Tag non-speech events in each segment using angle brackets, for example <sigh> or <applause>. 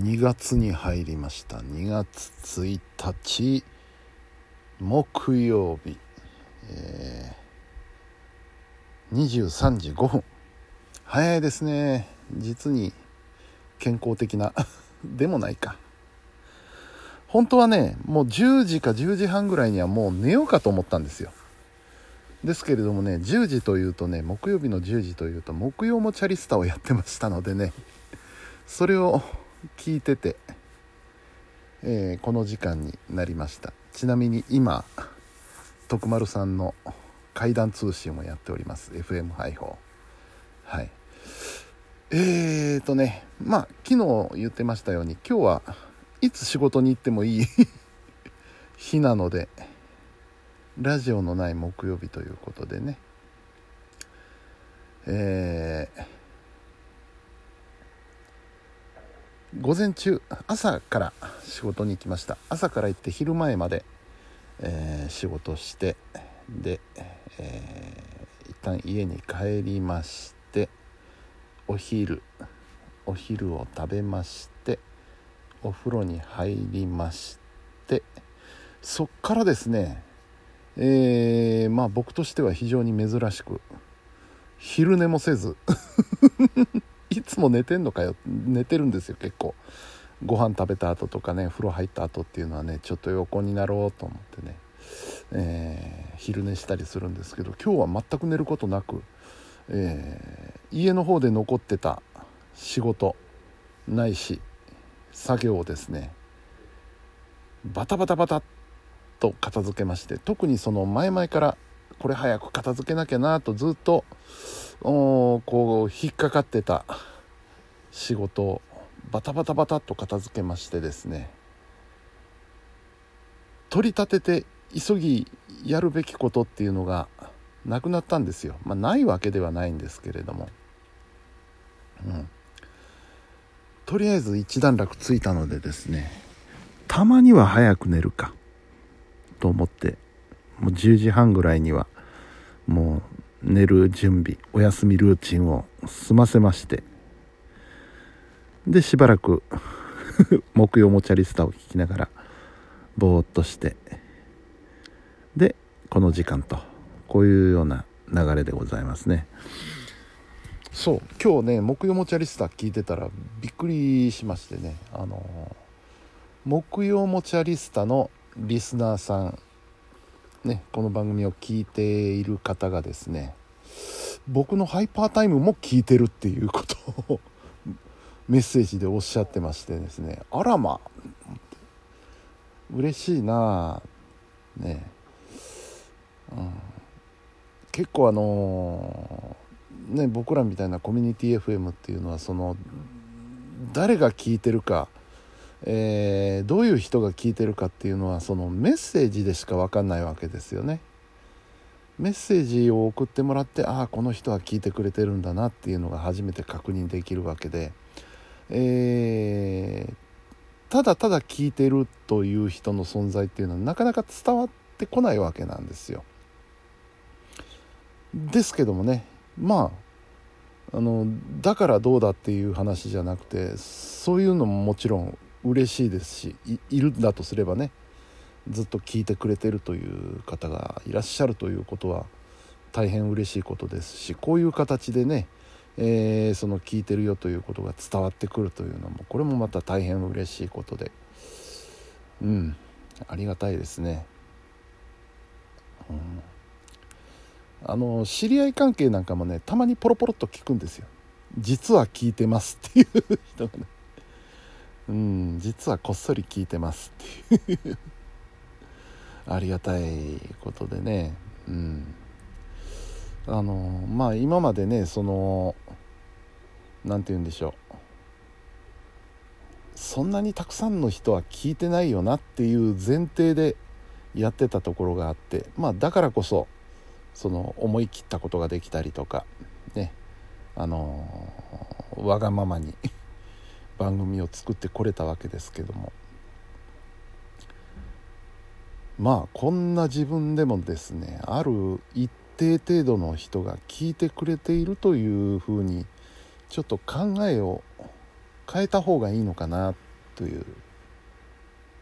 2月に入りました。2月1日木曜日、えー、23時5分。早いですね。実に健康的な <laughs> でもないか。本当はねもう10時か10時半ぐらいにはもう寝ようかと思ったんですよ。ですけれどもね10時というとね木曜日の10時というと木曜もチャリスタをやってましたのでねそれを聞いてて、えー、この時間になりました。ちなみに今徳丸さんの怪談通信をやっております。FM 配報。はい。えーとねまあ昨日言ってましたように今日はいつ仕事に行ってもいい <laughs> 日なのでラジオのない木曜日ということでね。えー午前中朝から仕事に行きました。朝から行って昼前まで、えー、仕事してで、えー、一旦家に帰りましてお昼お昼を食べましてお風呂に入りましてそっからですねえー、まあ僕としては非常に珍しく昼寝もせずいつも寝てんのかよ。寝てるんですよ結構。ご飯食べた後とかね風呂入った後っていうのはねちょっと横になろうと思ってね、えー、昼寝したりするんですけど今日は全く寝ることなく、えー、家の方で残ってた仕事ないし作業をですねバタバタバタっと片付けまして特にその前々からこれ早く片付けなきゃなとずっとこう引っかかってた仕事をバタバタバタっと片付けましてですね。取り立てて急ぎやるべきことっていうのがなくなったんですよ。まあないわけではないんですけれども。うん。とりあえず一段落ついたのでですねたまには早く寝るかと思ってもう10時半ぐらいには寝る準備お休みルーチンを済ませましてでしばらく <laughs> 木曜もチャリスタを聞きながらぼーっとしてでこの時間とこういうような流れでございますね。そう今日ね木曜もチャリスタ聞いてたらびっくりしましてねあの木曜もチャリスタのリスナーさんねこの番組を聞いている方がですね僕のハイパータイムも聞いてるっていうことを <laughs> メッセージでおっしゃってましてですね。あらま。嬉しいな。ね、うん、結構あのね僕らみたいなコミュニティ FM っていうのはその誰が聞いてるかえー、どういう人が聞いてるかっていうのはそのメッセージでしか分かんないわけですよね。メッセージを送ってもらってああこの人は聞いてくれてるんだなっていうのが初めて確認できるわけで、えー、ただただ聞いてるという人の存在っていうのはなかなか伝わってこないわけなんですよ。ですけどもねまああのだからどうだっていう話じゃなくてそういうのももちろん嬉しいですしいるんだとすればねずっと聞いてくれてるという方がいらっしゃるということは大変嬉しいことですしこういう形でね、えー、その聞いてるよということが伝わってくるというのもこれもまた大変嬉しいことで。うんありがたいですね。うん。あの知り合い関係なんかもねたまにポロポロっと聞くんですよ。実は聞いてますっていう人がね。うん実はこっそり聞いてますっていう。ありがたいことでね。うん。あのまあ今までねその何て言うんでしょう。そんなにたくさんの人は聞いてないよなっていう前提でやってたところがあってまあだからこそその思い切ったことができたりとかね。あのわがままに <laughs> 番組を作ってこれたわけですけども。まあこんな自分でもですねある一定程度の人が聞いてくれているというふうにちょっと考えを変えた方がいいのかなという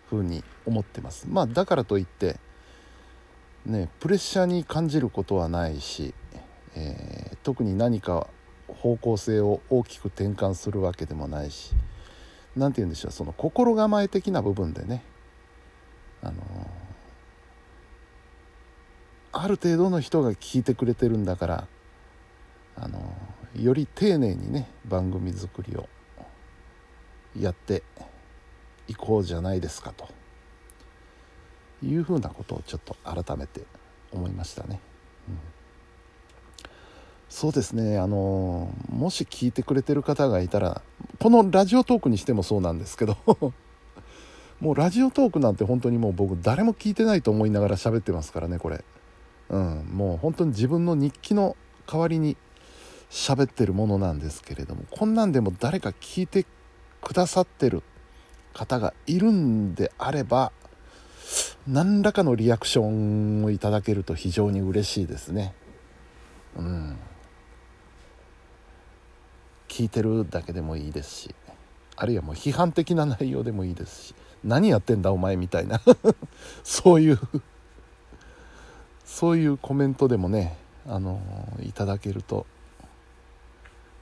ふうに思ってます。まあだからといってねプレッシャーに感じることはないし、えー、特に何か方向性を大きく転換するわけでもないし何て言うんでしょうその心構え的な部分でねあのある程度の人が聞いてくれてるんだからあのより丁寧にね番組作りをやっていこうじゃないですかというふうなことをちょっと改めて思いましたね。うん、そうですねあのもし聞いてくれてる方がいたらこのラジオトークにしてもそうなんですけど <laughs> もうラジオトークなんて本当にもう僕誰も聞いてないと思いながら喋ってますからねこれ。うん、もう本当に自分の日記の代わりに喋ってるものなんですけれどもこんなんでも誰か聞いてくださってる方がいるんであれば何らかのリアクションをいただけると非常に嬉しいですね。うん。聞いてるだけでもいいですしあるいはもう批判的な内容でもいいですし何やってんだお前みたいな。<laughs> そういうそういうコメントでもねあのいただけると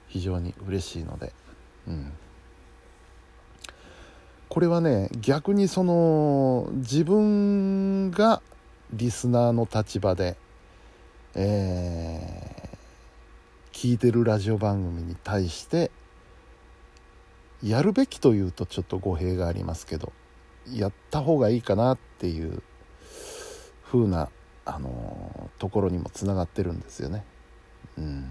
非常に嬉しいので、うん、これはね逆にその自分がリスナーの立場で、えー、聞いてるラジオ番組に対してやるべきというとちょっと語弊がありますけどやった方がいいかなっていう風なあのところにもつながってるんですよね。うん、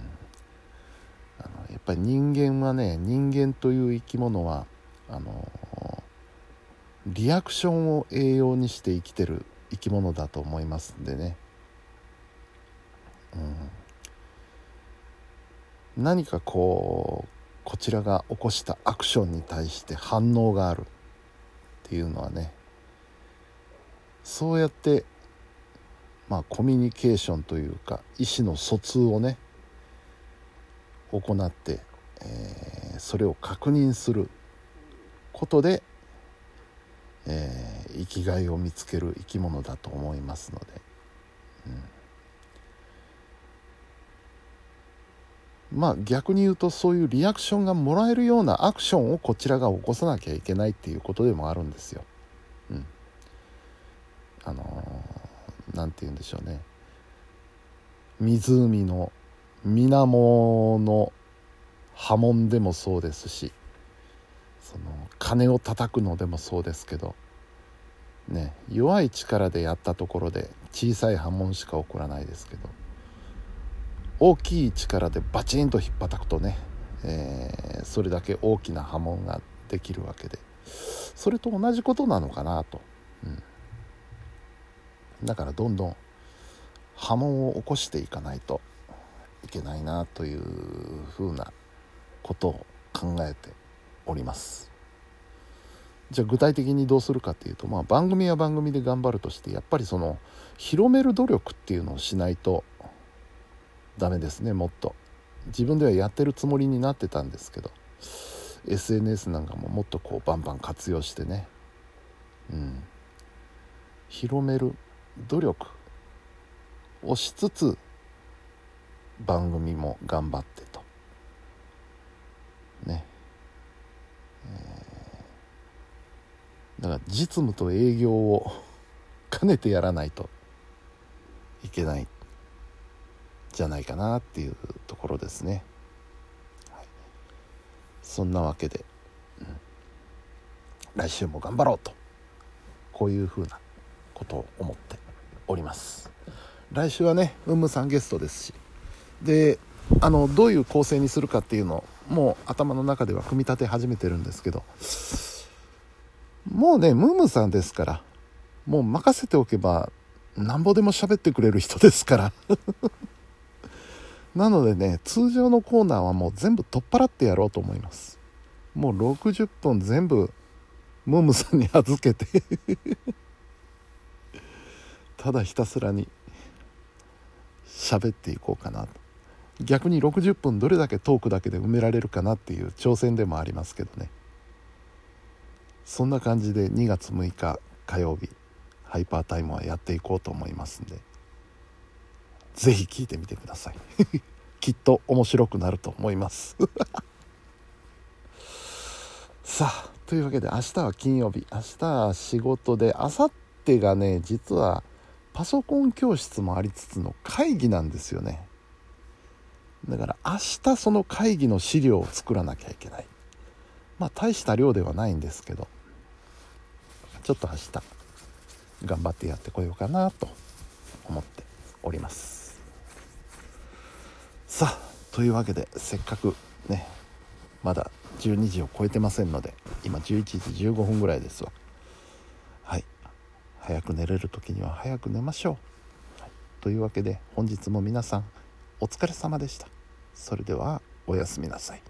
あのやっぱり人間はね人間という生き物はあのリアクションを栄養にして生きてる生き物だと思いますんでね。うん、何かこうこちらが起こしたアクションに対して反応があるっていうのはねそうやってまあ、コミュニケーションというか意思の疎通をね行って、えー、それを確認することで、えー、生きがいを見つける生き物だと思いますので、うん、まあ逆に言うとそういうリアクションがもらえるようなアクションをこちらが起こさなきゃいけないっていうことでもあるんですよ。うん、あのー何て言うんでしょうね湖の水面の波紋でもそうですしその鐘を叩くのでもそうですけどね弱い力でやったところで小さい波紋しか起こらないですけど大きい力でバチンと引っ叩くとね、えー、それだけ大きな波紋ができるわけでそれと同じことなのかなと。うんだからどんどん波紋を起こしていかないといけないなというふうなことを考えております。じゃあ具体的にどうするかっていうと、まあ、番組は番組で頑張るとしてやっぱりその広める努力っていうのをしないとダメですねもっと。自分ではやってるつもりになってたんですけど SNS なんかももっとこうバンバン活用してね。うん。広める。努力をしつつ番組も頑張ってと。ね、えー、だから実務と営業を兼ねてやらないといけないじゃないかなっていうところですね、はい、そんなわけで、うん、来週も頑張ろうと。こういうふうなことを思って。おります。来週はねウムさんゲストですし。であのどういう構成にするかっていうのをもう頭の中では組み立て始めてるんですけど。もうねムームさんですからもう任せておけばなんぼでも喋ってくれる人ですから。<laughs> なのでね通常のコーナーはもう全部取っ払ってやろうと思います。もう60分全部ムームさんに預けて。ただひたすらに喋っていこうかな。と逆に60分どれだけトークだけで埋められるかなっていう挑戦でもありますけどね。そんな感じで2月6日火曜日ハイパータイムはやっていこうと思いますんで。是非聞いてみてください。<laughs> きっと面白くなると思います。<laughs> さあというわけで明日は金曜日。明日は仕事で明後日がね実はパソコン教室もありつつの会議なんですよね。だから明日その会議の資料を作らなきゃいけない。まあ大した量ではないんですけど。ちょっと明日頑張ってやってこようかなと思っております。さあというわけでせっかくねまだ12時を超えてませんので今11時15分ぐらいですわ。早く寝れる時には早く寝ましょう、はい、というわけで本日も皆さんお疲れ様でした。それではおやすみなさい。